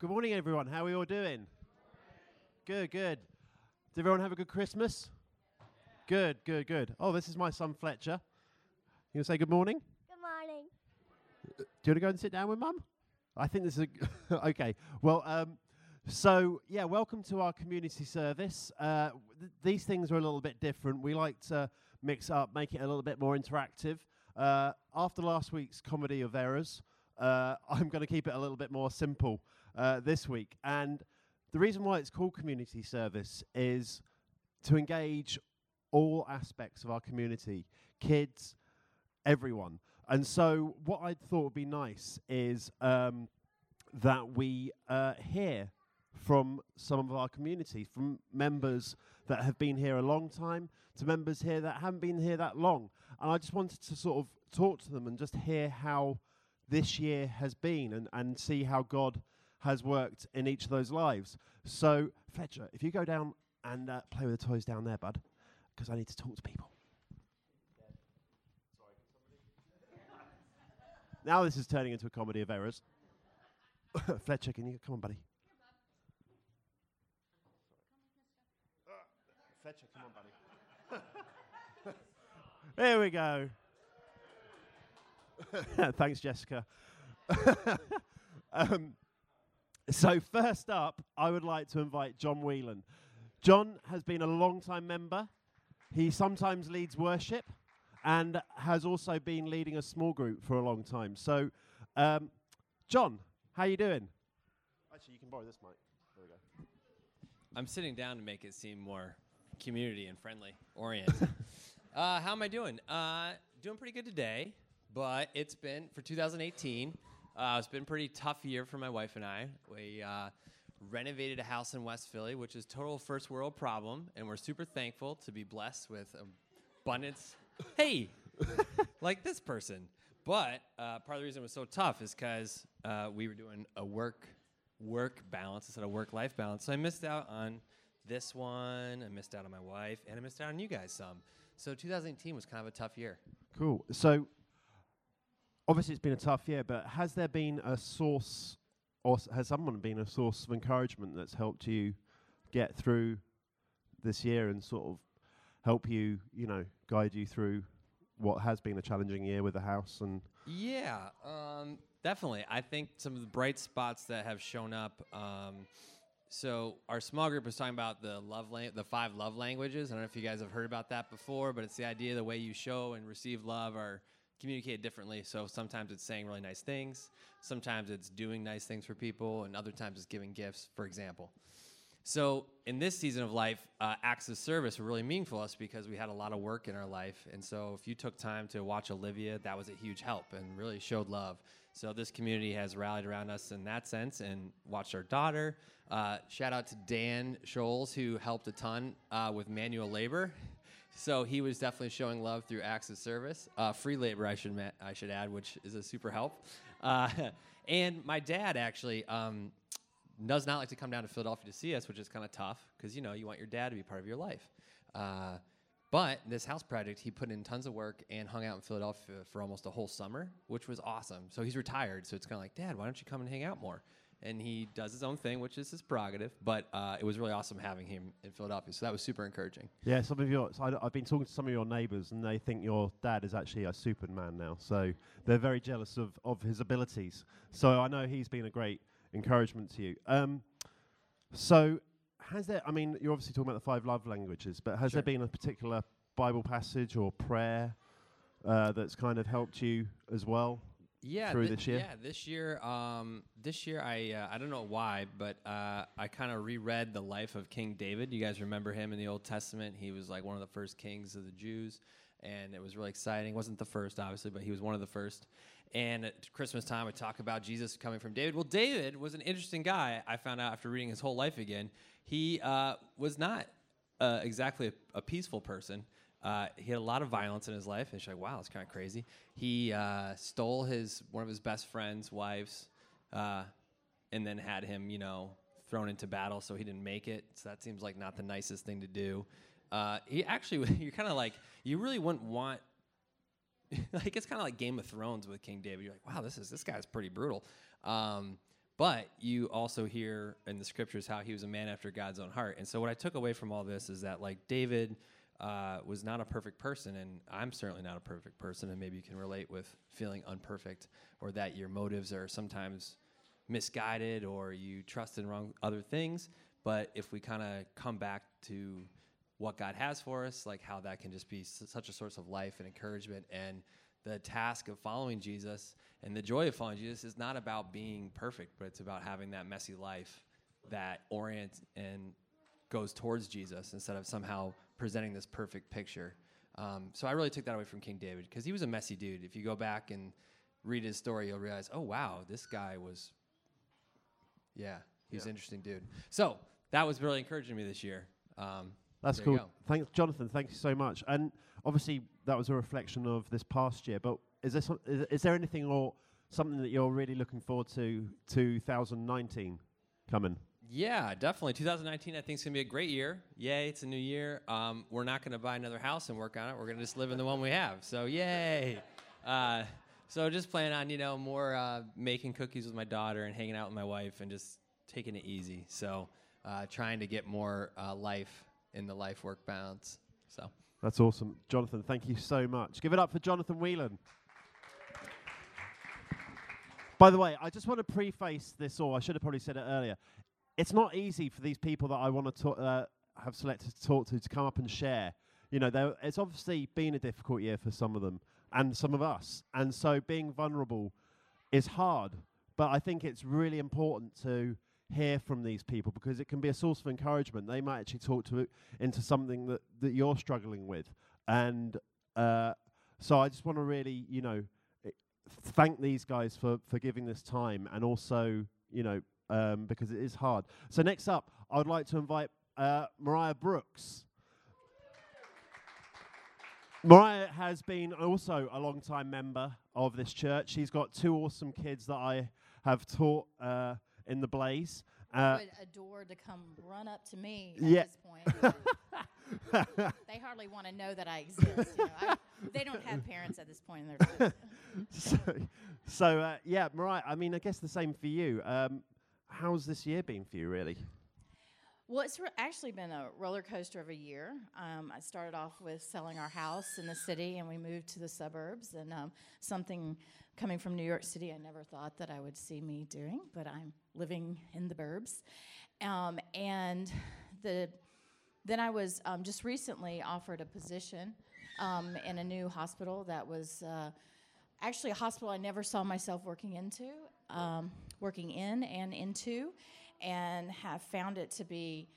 Good morning, everyone. How are we all doing? Good, good. Did everyone have a good Christmas? Good, good, good. Oh, this is my son Fletcher. You to say good morning? Good morning. Do you want to go and sit down with mum? I think this is a okay. Well, um, so yeah, welcome to our community service. Uh, th- these things are a little bit different. We like to mix up, make it a little bit more interactive. Uh, after last week's comedy of errors, uh, I'm going to keep it a little bit more simple uh, this week. And the reason why it's called community service is to engage all aspects of our community, kids, everyone. And so, what I thought would be nice is um, that we uh, hear from some of our community, from members that have been here a long time to members here that haven't been here that long. And I just wanted to sort of talk to them and just hear how this year has been and, and see how God has worked in each of those lives. So, Fletcher, if you go down and uh, play with the toys down there, bud, because I need to talk to people. Now this is turning into a comedy of errors. Fletcher, can you come on, buddy? Fletcher, come on, buddy. there we go. Thanks, Jessica. um, so first up, I would like to invite Jon Wheeland. Jon has been a long-time member. He sometimes leads worship and has also been leading a small group for a long time. So, um, Jon, how are you doing? Actually, you can borrow this mic. There we go. I'm sitting down to make it seem more community and friendly oriented. uh, how am I doing? Uh, doing pretty good today, but it's been for 2018. Uh, it's been a pretty tough year for my wife and I. We uh, renovated a house in West Philly, which is total first world problem, and we're super thankful to be blessed with abundance. hey, like this person. But uh, part of the reason it was so tough is because uh, we were doing a work work balance instead of work life balance. So I missed out on this one. I missed out on my wife, and I missed out on you guys some. So 2018 was kind of a tough year. Cool. So, obviously, it's been a tough year, but has there been a source, or has someone been a source of encouragement that's helped you get through this year and sort of help you, you know, guide you through what has been a challenging year with the house and Yeah, um, definitely. I think some of the bright spots that have shown up. Um, so our small group was talking about the love lang- the five love languages. I don't know if you guys have heard about that before, but it's the idea the way you show and receive love are communicated differently. So sometimes it's saying really nice things, sometimes it's doing nice things for people, and other times it's giving gifts, for example. So in this season of life, uh, acts of service were really meaningful to us because we had a lot of work in our life, and so if you took time to watch Olivia, that was a huge help and really showed love. So this community has rallied around us in that sense and watched our daughter. Uh, shout out to Dan Scholes who helped a ton uh, with manual labor. So he was definitely showing love through acts of service, uh, free labor, I should ma- I should add, which is a super help. Uh, and my dad actually um, does not like to come down to Philadelphia to see us, which is kind of tough because you know you want your dad to be part of your life. Uh, but this house project, he put in tons of work and hung out in Philadelphia for almost a whole summer, which was awesome. So he's retired, so it's kind of like, Dad, why don't you come and hang out more? And he does his own thing, which is his prerogative. But uh, it was really awesome having him in Philadelphia, so that was super encouraging. Yeah, some of your. So I, have been talking to some of your neighbours, and they think your dad is actually a Superman now. So they're very jealous of of his abilities. So I know he's been a great encouragement to you. Um, so has there? I mean, you're obviously talking about the five love languages, but has Sure. there been a particular Bible passage or prayer uh, that's kind of helped you as well? Yeah, through thi- this year? Yeah, this year. Um, this year, I uh, I don't know why, but uh, I kind of reread the life of King David. You guys remember him in the Old Testament? He was like one of the first kings of the Jews, and it was really exciting. wasn't the first, obviously, but he was one of the first. And at Christmas time, we talk about Jesus coming from David. Well, David was an interesting guy. I found out after reading his whole life again. He uh, was not uh, exactly a, a peaceful person. Uh, he had a lot of violence in his life, and she's like, "Wow, it's kind of crazy." He uh, stole his one of his best friend's wives, uh, and then had him, you know, thrown into battle, so he didn't make it. So that seems like not the nicest thing to do. Uh, he actually, you're kind of like, you really wouldn't want. like it's kind of like Game of Thrones with King David. You're like, wow, this is this guy's pretty brutal. Um, but you also hear in the scriptures how he was a man after God's own heart. And so what I took away from all this is that like David uh, was not a perfect person, and I'm certainly not a perfect person. And maybe you can relate with feeling unperfect, or that your motives are sometimes misguided, or you trust in wrong other things. But if we kind of come back to what God has for us, like how that can just be s- such a source of life and encouragement, and the task of following Jesus and the joy of following Jesus is not about being perfect, but it's about having that messy life that orients and goes towards Jesus instead of somehow presenting this perfect picture. Um, so I really took that away from King David because he was a messy dude. If you go back and read his story, you'll realize, oh wow, this guy was, yeah, he's an interesting dude. So that was really encouraging me this year. Um, That's cool. Thanks, Jonathan. Thank you so much. And obviously, that was a reflection of this past year. But is this is, is there anything or something that you're really looking forward to 2019 coming? Yeah, definitely. 2019, I think, is going to be a great year. Yay, it's a new year. Um, we're not going to buy another house and work on it. We're going to just live in the one we have. So, yay. Uh, so, just plan on, you know, more uh, making cookies with my daughter and hanging out with my wife and just taking it easy. So, uh, trying to get more uh, life in the life work balance. So, That's awesome, Jonathan. Thank you so much. Give it up for Jonathan Wheeland. By the way, I just want to preface this all. I should have probably said it earlier. It's not easy for these people that I want to talk, uh, have selected to talk to to come up and share. You know, it's obviously been a difficult year for some of them and some of us, and so being vulnerable is hard. But I think it's really important to hear from these people because it can be a source of encouragement. They might actually talk to into something that, that you're struggling with, and uh, so I just want to really, you know, thank these guys for for giving this time, and also, you know, um, because it is hard. So next up, I would like to invite uh, Mariah Brooks. Mariah has been also a long-time member of this church. She's got two awesome kids that I have taught uh, in the Blaze. Uh, would adore to come run up to me at Yeah. this point. they hardly want to know that I exist. You know? I, they don't have parents at this point in their life. so, so uh, yeah, Mariah. I mean, I guess the same for you. Um, how's this year been for you, really? Well, it's re- actually been a roller coaster of a year. Um, I started off with selling our house in the city, and we moved to the suburbs. And um, something coming from New York City, I never thought that I would see me doing, but I'm living in the burbs. Um, and the then I was um, just recently offered a position um, in a new hospital that was uh, actually a hospital I never saw myself working into, um, working in and into, and have found it to be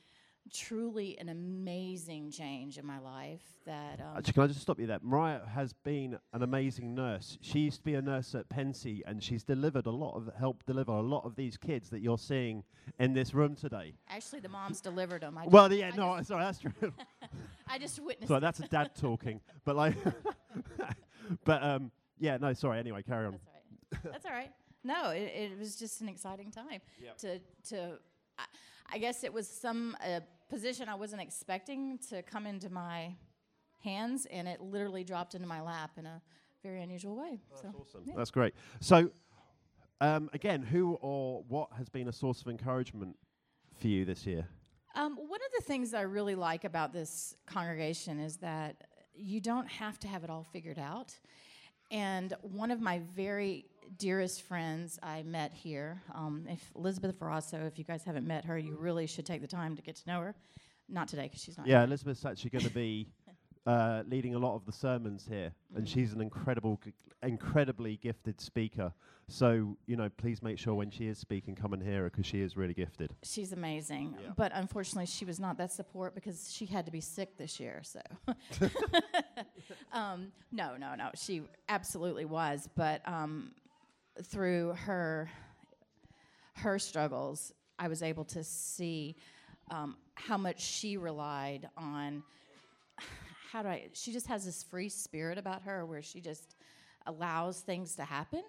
truly an amazing change in my life. That um, Actually, can I just stop you there? Mariah has been an amazing nurse. She used to be a nurse at Pensy, and she's delivered a lot of helped deliver a lot of these kids that you're seeing in this room today. actually the moms delivered them. I well, just, yeah, I no, sorry, that's true. I just witnessed. sorry, that's a dad talking. But like, but um, yeah, no, sorry. Anyway, carry on. That's all right. That's all right. No, it, it was just an exciting time Yep. to to. I, I guess it was some uh, position I wasn't expecting to come into my hands, and it literally dropped into my lap in a very unusual way. so Awesome. yeah. That's great. So, um, again, who or what has been a source of encouragement for you this year? Um, one of the things I really like about this congregation is that you don't have to have it all figured out. And one of my very dearest friends I met here, um, if Elizabeth Ferrasso, if you guys haven't met her, you really should take the time to get to know her. Not today, because she's not. Yeah, Elizabeth's actually going to be uh, leading a lot of the sermons here, and she's an incredible, g- incredibly gifted speaker. So you know, please make sure when she is speaking, come and hear her because she is really gifted. She's amazing. Yeah. But unfortunately, she was not that support because she had to be sick this year. So, um, no, no, no. She absolutely was. But um, through her her struggles, I was able to see um, how much she relied on. How do I? She just has this free spirit about her, where she just allows things to happen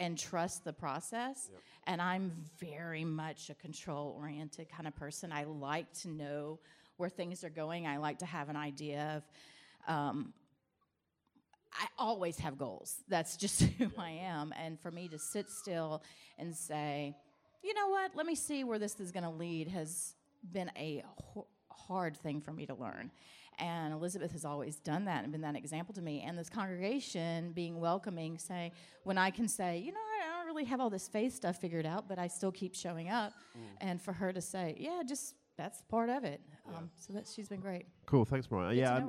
and trust the process. And I'm very much a control oriented kind of person. I like to know where things are going. I like to have an idea of. Um, I always have goals. That's just who I am. And for me to sit still and say, you know what? Let me see where this is going to lead has been a ho- hard thing for me to learn. And Elizabeth has always done that and been that example to me. And this congregation being welcoming, saying, when I can say, you know, I don't really have all this faith stuff figured out, but I still keep showing up. And for her to say, yeah, just that's part of it. Um, so that she's been great. Cool. Thanks, Mariah. Get yeah.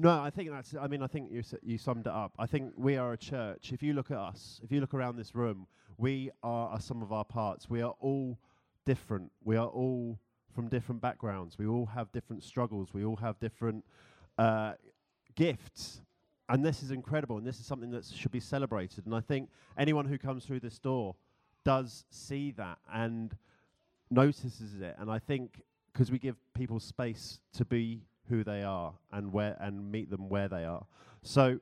No, I think that's. I mean, I think you you summed it up. I think we are a church. If you look at us, if you look around this room, we are a sum of our parts. We are all different. We are all from different backgrounds. We all have different struggles. We all have different uh, gifts, and this is incredible. And this is something that should be celebrated. And I think anyone who comes through this door does see that and notices it. And I think because we give people space to be who they are and where and meet them where they are. So,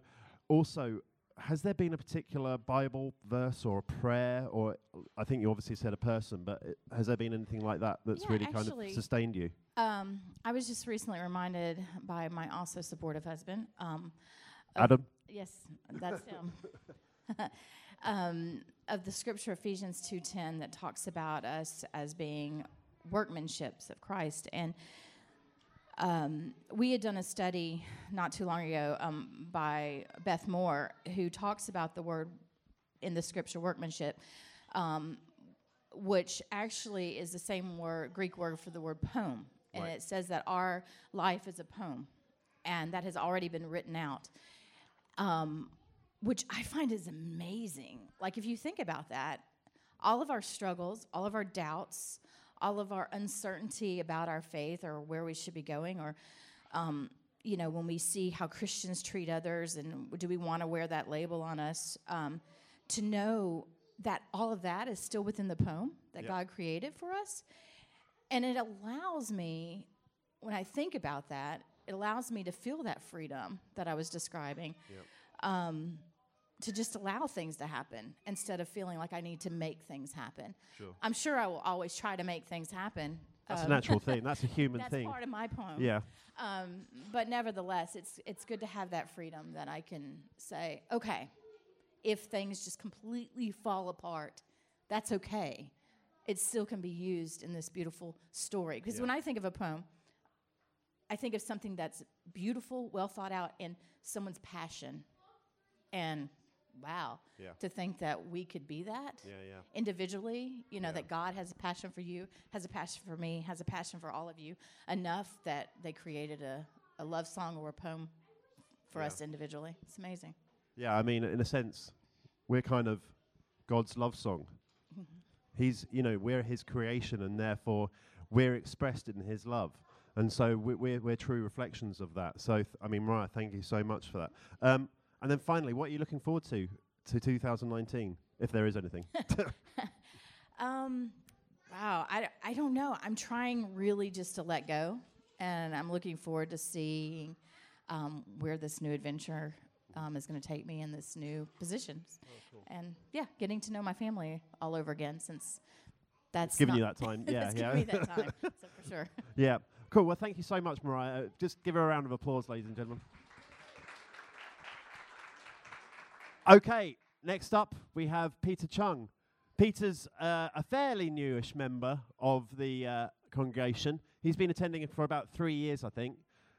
also, has there been a particular Bible verse or a prayer, or I think you obviously said a person, but it, has there been anything like that that's Yeah, really kind of sustained you? Um, I was just recently reminded by my also supportive husband. Um, Adam, Yes, that's him. um, of the scripture Ephesians two ten that talks about us as being workmanships of Christ, and um, we had done a study not too long ago um, by Beth Moore who talks about the word in the scripture workmanship. Um, which actually is the same word, Greek word for the word poem. And Right. it says that our life is a poem, and that has already been written out, um, which I find is amazing. Like, if you think about that, all of our struggles, all of our doubts, all of our uncertainty about our faith or where we should be going, or um, you know, when we see how Christians treat others, and do we want to wear that label on us? Um, to know that all of that is still within the poem that Yeah. God created for us, and it allows me, when I think about that, it allows me to feel that freedom that I was describing. Um, to just allow things to happen instead of feeling like I need to make things happen. Sure. I'm sure I will always try to make things happen. that's a um, natural thing. That's a human That's thing. That's part of my poem. Yeah. Um, but nevertheless, it's it's good to have that freedom that I can say, okay, if things just completely fall apart, that's okay. It still can be used in this beautiful story. Because Yeah. when I think of a poem, I think of something that's beautiful, well thought out, and someone's passion. And wow, Yeah. to think that we could be that Yeah. Yeah. individually, you know, Yeah. that God has a passion for you, has a passion for me, has a passion for all of you, enough that they created a, a love song or a poem for Yeah. us individually. It's amazing. Yeah, I mean, in a sense, we're kind of God's love song. He's, you know, we're His creation, and therefore we're expressed in His love, and so we- we're we're true reflections of that. So, th- I mean, Mariah, thank you so much for that. Um, and then finally, what are you looking forward to to 2019, if there is anything? Um, wow, I, I don't know. I'm trying really just to let go, and I'm looking forward to seeing um, where this new adventure um, is going to take me in this new position. And yeah, getting to know my family all over again since that's giving you that time, yeah, yeah, giving me that time, so for sure. yeah. Cool. Well, thank you so much, Mariah. Uh, just give her a round of applause, ladies and gentlemen. Okay, next up we have Peter Chung. Peter's uh, a fairly newish member of the uh, congregation. He's been attending for about three years, I think.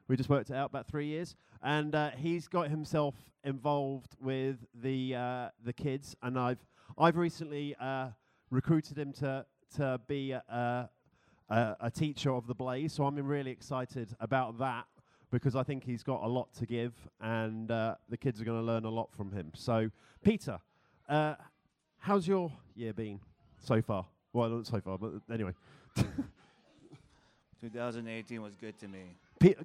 We just worked it out about three years, and uh, he's got himself involved with the uh, the kids. And I've I've recently uh, recruited him to to be a, a, a, a teacher of the Blaze. So I'm really excited about that because I think he's got a lot to give, and uh, the kids are going to learn a lot from him. So, Peter, uh, how's your year been so far? Well, not so far, but anyway. 2018 was good to me. Pe-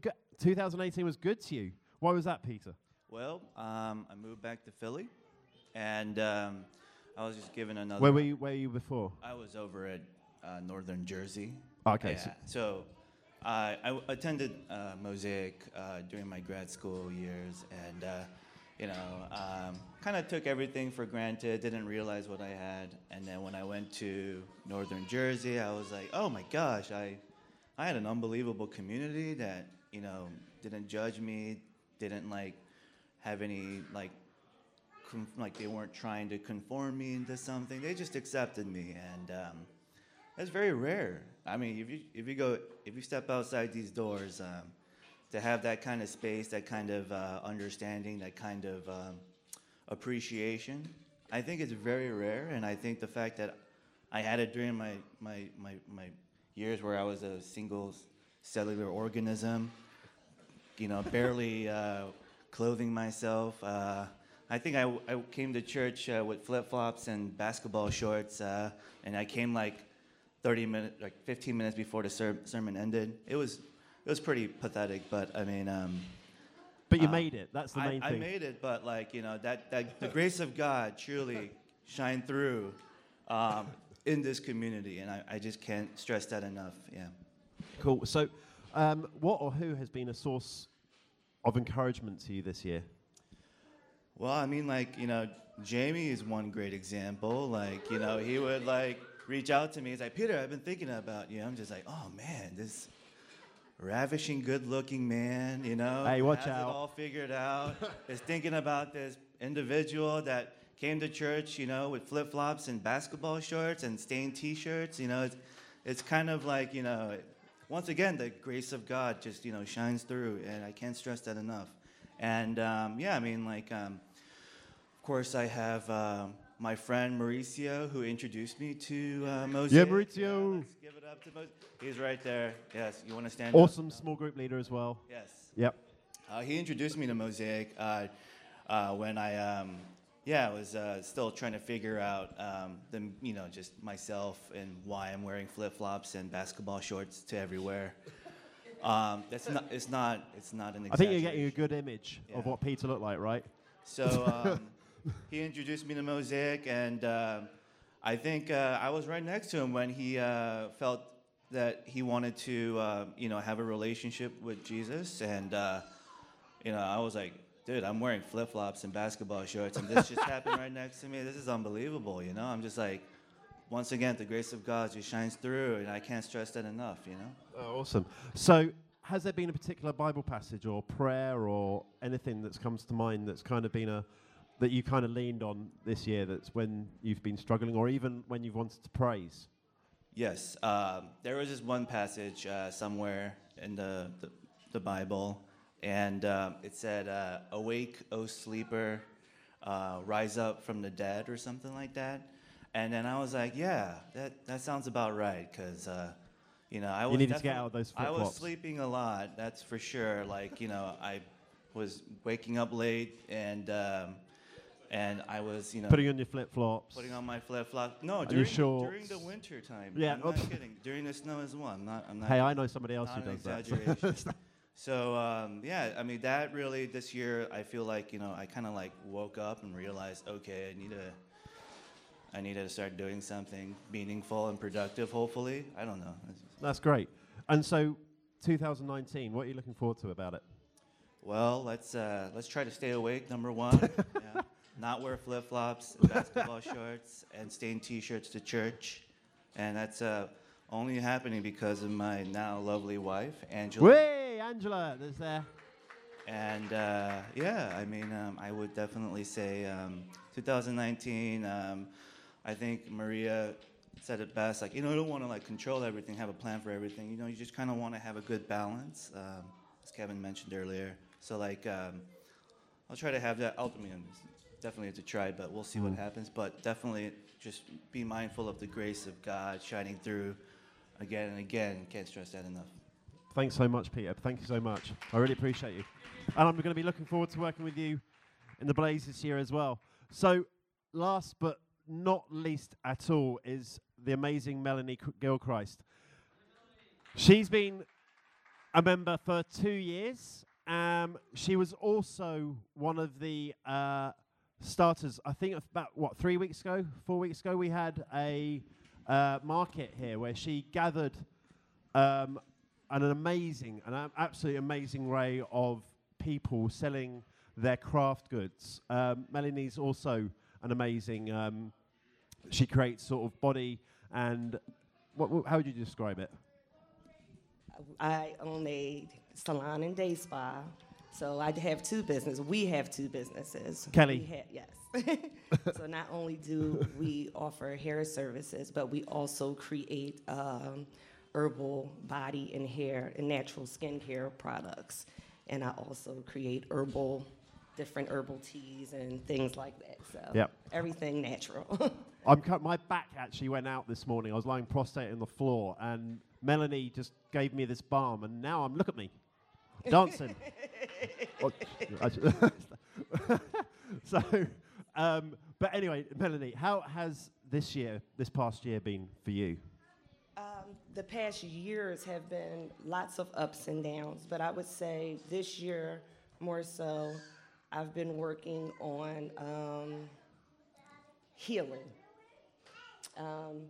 2018 was good to you. Why was that, Peter? Well, um, I moved back to Philly, and um, I was just given another. Where were you? Where were you before? I was over at uh, Northern Jersey. Okay, Yeah. so- So, I I attended uh, Mosaic uh, during my grad school years, and uh, you know, um, kind of took everything for granted. Didn't realize what I had, and then when I went to Northern Jersey, I was like, oh my gosh, I I had an unbelievable community that you know didn't judge me, didn't like have any like like they weren't trying to conform me into something. They just accepted me, and um, that's very rare. I mean, if you if you go if you step outside these doors, um, to have that kind of space, that kind of uh, understanding, that kind of um, appreciation, I think it's very rare. And I think the fact that I had it during my my my, my years where I was a single cellular organism, you know, barely uh, clothing myself. Uh, I think I, I came to church uh, with flip flops and basketball shorts, uh, and I came like 30 minutes, like 15 minutes before the ser- sermon ended. It was it was pretty pathetic, but I mean. Um, But you uh, made it. That's the main I thing. I made it, but like you know that, that the grace of God truly shined through um, in this community, and I, I just can't stress that enough. Yeah. Cool. So, um, what or who has been a source of encouragement to you this year? Well, I mean, like you know, Jamie is one great example. Like you know, he would like reach out to me. He's like, Peter, I've been thinking about you. I'm just like, oh man, this ravishing, good-looking man. You know, Hey, watch has out. it all figured out. is thinking about this individual that came to church, you know, with flip-flops and basketball shorts and stained T-shirts. You know, it's, it's kind of like you know. Once again, the grace of God just you know shines through, and I can't stress that enough. And um, yeah, I mean, like, um, of course, I have um, my friend Mauricio who introduced me to uh, Mosaic. Yeah, Mauricio. let's give it up to Mosaic. He's right there. Yes, you want to stand Awesome up? small group leader as well. Yes. Yep. Uh, he introduced me to Mosaic uh, uh, when I, um, yeah, was uh, still trying to figure out um, the, you know, just myself and why I'm wearing flip flops and basketball shorts to everywhere. Um, that's not. It's not. It's not an. I think you're getting a good image of what Peter looked like, right? So um, he introduced me to Mosaic, and uh, I think uh, I was right next to him when he uh, felt that he wanted to, uh, you know, have a relationship with Jesus, and uh, you know, I was like, dude, I'm wearing flip flops and basketball shorts, and this just happened right next to me. This is unbelievable, you know. I'm just like, once again, the grace of God just shines through, and I can't stress that enough, you know. Oh, awesome. So, has there been a particular Bible passage or prayer or anything that's comes to mind that's kind of been a that you kind of leaned on this year? That's when you've been struggling, or even when you've wanted to praise. Yes, um, there was this one passage uh, somewhere in the, the, the Bible, and um, it said, uh, Awake, O sleeper, uh, rise up from the dead, or something like that. And then I was like, Yeah, that, that sounds about right, because, uh, you know, I was. needed to get out those I was sleeping a lot, that's for sure. Like, you know, I was waking up late, and. Um, and I was, you know, Putting on your flip flops. Putting on my flip flops. No, your during, during the winter time. Yeah, I'm not kidding. During the snow as well. I'm not. I'm not. Hey, I know somebody else who does that. so um, yeah, I mean that really this year I feel like you know I kind of like woke up and realized okay I need to. I need to start doing something meaningful and productive. Hopefully, I don't know. That's great. And so, 2019, what are you looking forward to about it? Well, let's uh, let's try to stay awake. Number one, yeah. Not wear flip flops, basketball shorts, and stained T-shirts to church, and that's uh, only happening because of my now lovely wife, Angela. Way, Angela, there's there. And uh, yeah, I mean, um, I would definitely say um, 2019. Um, I think Maria said it best. Like, you know, you don't want to like control everything, have a plan for everything. You know, you just kind of want to have a good balance, um, as Kevin mentioned earlier. So like, um, I'll try to have that. Ultimately, definitely have to try, but we'll see what happens. But definitely, just be mindful of the grace of God shining through again and again. Can't stress that enough. Thanks so much, Peter. Thank you so much. I really appreciate you. And I'm going to be looking forward to working with you in the Blaze this year as well. So, last but not least at all is the amazing Melaney Gilchrist. She's been a member for two years. Um, she was also one of the uh, starters. I think about what three weeks ago, four weeks ago, we had a uh, market here where she gathered um, an amazing, an absolutely amazing array of people selling their craft goods. Um, Melaney's also an amazing. Um, she creates sort of body and what, what? How would you describe it? I own a salon and day spa. So I have two businesses. We have two businesses. Kelly. Yes. so not only do we offer hair services, but we also create um, herbal body and hair and natural skincare products. And I also create herbal, different herbal teas and things like that. So Yep. everything natural. I'm. My back actually went out this morning. I was lying prostrate on the floor, and Melaney just gave me this balm, and now I'm look at me, dancing. I ju- so, um, but anyway, Melaney, how has this year, this past year, been for you? Um, the past years have been lots of ups and downs, but I would say this year more so, I've been working on um, healing, um,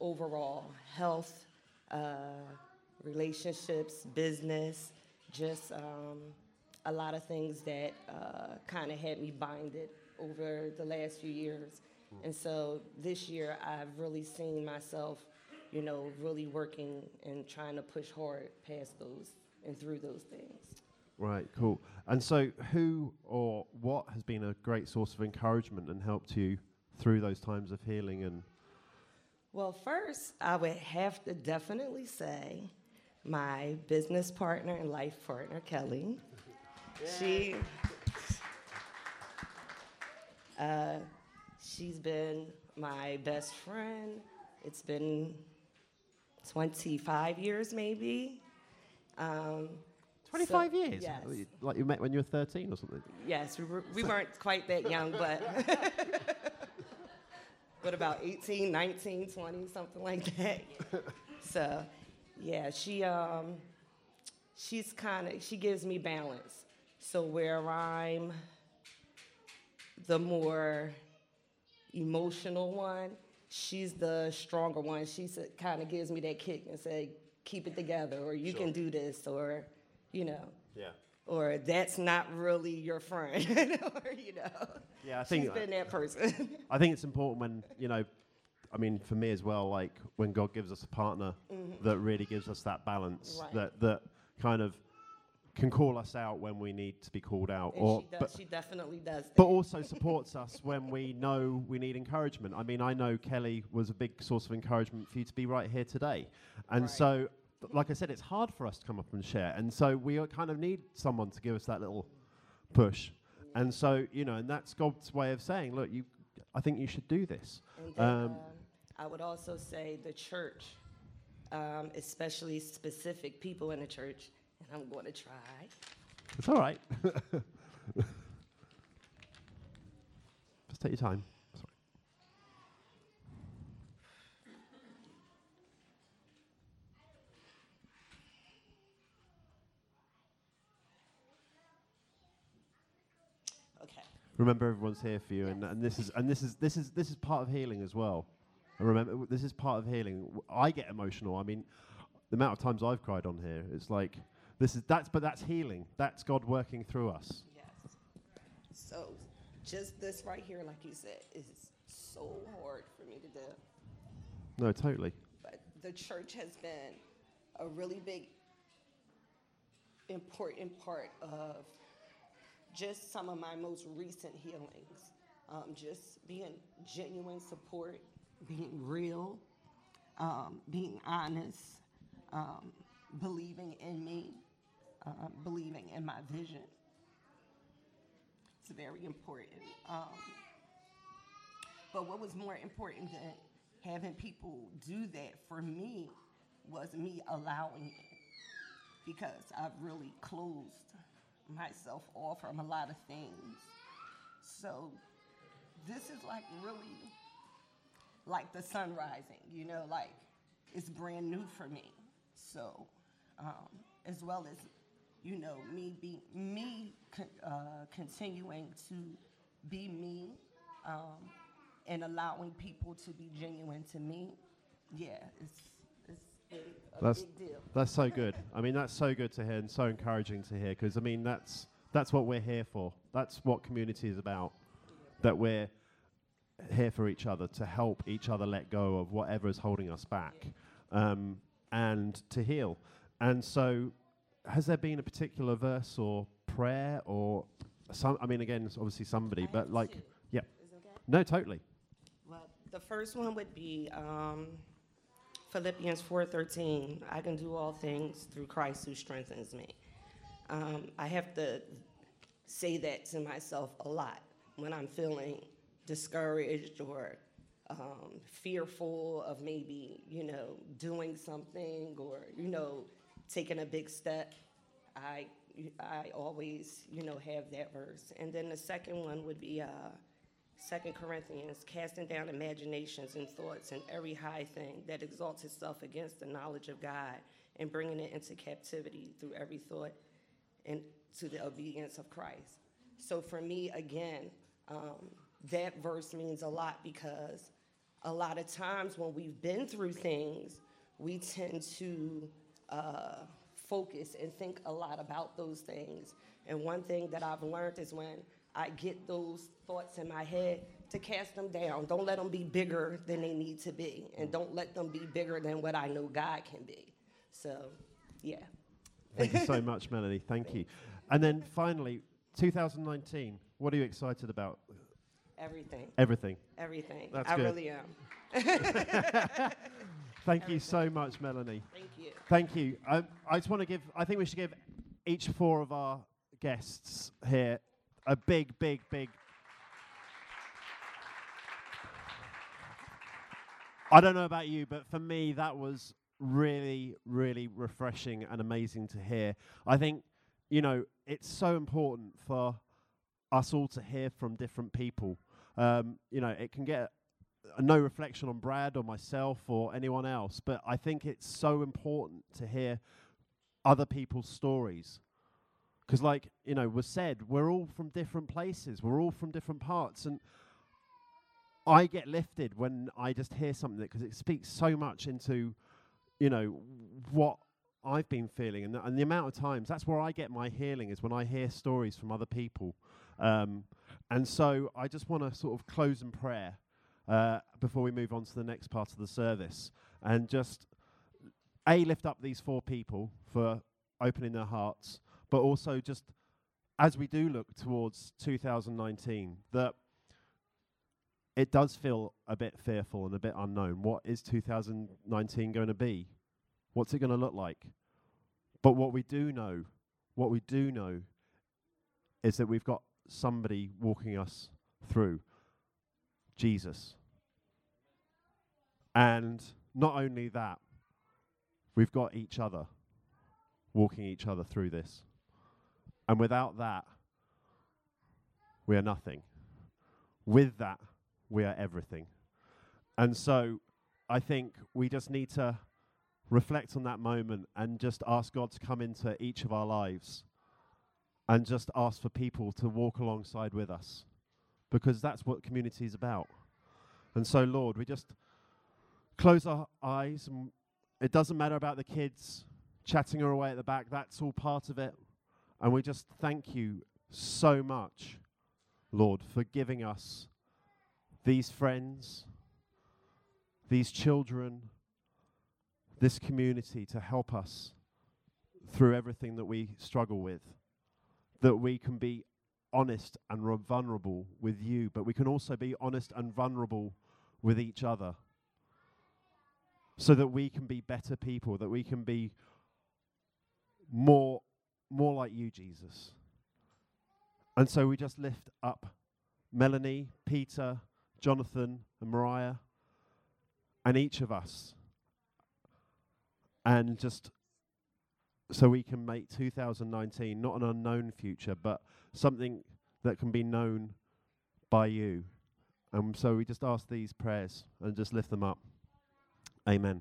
overall health, uh, relationships, business, just um, a lot of things that uh, kind of had me binded over the last few years. And so this year, I've really seen myself, you know, really working and trying to push hard past those and through those things. Right, cool. And so, who or what has been a great source of encouragement and helped you through those times of healing? And Well, first, I would have to definitely say my business partner and life partner, Kelly. She, uh, she's been my best friend. It's been 25 years, maybe. Um, 25 so- years? Yes. Like you met when you were 13 or something? Yes, we, were, we weren't quite that young, but but about 18, 19, 20, something like that. So, yeah, she um, she's kind of she gives me balance. So where I'm the more emotional one, she's the stronger one. She kind of gives me that kick and say, "Keep it together," or "You can do this," or you know Yeah. or that's not really your friend, or you know. Yeah, I think she's been that person. I think it's important when you know, I mean, for me as well. Like when God gives us a partner that really gives us that balance, Mm-hmm. Right. that that kind of can call us out when we need to be called out, and or she, does, but, she definitely does that. but also supports us when we know we need encouragement. I mean, I know Kelly was a big source of encouragement for you to be right here today, and Right. so. Like I said, it's hard for us to come up and share, and so we uh, kind of need someone to give us that little push. And so, you know, and that's God's way of saying, look, you, I think you should do this. Um, um, I would also say the church, um, especially specific people in the church, and I'm going to try. It's all right. Just take your time. Sorry. Okay. Remember, everyone's here for you, and, and this is and this is this is this is part of healing as well. And remember, this is part of healing. I get emotional. I mean, the amount of times I've cried on here, it's like this is that's but that's healing. That's God working through us. Yes. So, just this right here, like you said, is so hard for me to do. No, totally. but the church has been a really big important part of just some of my most recent healings um, just being genuine support being real um, being honest um, believing in me uh, believing in my vision. It's very important. Um, but what was more important than having people do that for me was me allowing it. Because I've really closed myself off from a lot of things. So this is like really like the sun rising, you know, like it's brand new for me. So um, as well as you know me be me uh, continuing to be me um, and allowing people to be genuine to me, yeah, it's it's a That's- big deal. That's so good. I mean, that's so good to hear and so encouraging to hear because I mean, that's that's what we're here for. That's what community is about. That we're here for each other to help each other let go of whatever is holding us back, um, and to heal. And so, has there been a particular verse or prayer or some? I mean, again, it's obviously somebody, I but like, two. yeah, okay? no, totally. Well, the first one would be um, Philippians 4:13. I can do all things through Christ who strengthens me. Um, I have to say that to myself a lot when I'm feeling discouraged or um, fearful of maybe you know doing something or you know taking a big step. I I always you know have that verse, and then the second one would be. Uh, Second Corinthians, casting down imaginations and thoughts and every high thing that exalts itself against the knowledge of God, and bringing it into captivity through every thought and to the obedience of Christ. So for me, again, um, that verse means a lot because a lot of times when we've been through things, we tend to uh, focus and think a lot about those things. And one thing that I've learned is when I get those thoughts in my head to cast them down. Don't let them be bigger than they need to be, and don't let them be bigger than what I know God can be. So, yeah. Thank you so much, Melaney. Thank you. And then finally, 2019. What are you excited about? Everything, Everything. everything. That's I good. really am. Thank you so much, Melaney. Thank you. Thank you. Um, I just want to give, I think we should give each four of our guests here a big, big, big. I don't know about you, but for me, that was really, really refreshing and amazing to hear. I think, you know, it's so important for us all to hear from different people. Um, you know, it can get uh, no reflection on Brad or myself or anyone else, but I think it's so important to hear other people's stories. Because, like, you know, was said, we're all from different places, we're all from different parts. And I get lifted when I just hear something because it speaks so much into, you know, what I've been feeling. And, and the amount of times, that's where I get my healing is when I hear stories from other people. Um, and so I just want to sort of close in prayer uh, before we move on to the next part of the service and just a lift up these four people for opening their hearts but also just as we do look towards 2019 that it does feel a bit fearful and a bit unknown. What is 2019 going to be? What's it going to look like? But what we do know what we do know is that we've got somebody walking us through Jesus and not only that, we've got each other walking each other through this. And without that, we are nothing. With that, we are everything. And so I think we just need to reflect on that moment and just ask God to come into each of our lives and just ask for people to walk alongside with us because that's what community is about. And so, Lord, we just close our eyes, and it doesn't matter about the kids chatting away at the back, that's all part of it. And we just thank you so much, Lord, for giving us these friends, these children, this community to help us through everything that we struggle with. That we can be honest and vulnerable with you, but we can also be honest and vulnerable with each other so that we can be better people, that we can be more more like you, Jesus. And so we just lift up Melaney, Peter, Jonathan, and Mariah, and each of us. And just so we can make 2019 not an unknown future, but something that can be known by you. And so we just ask these prayers and just lift them up. Amen.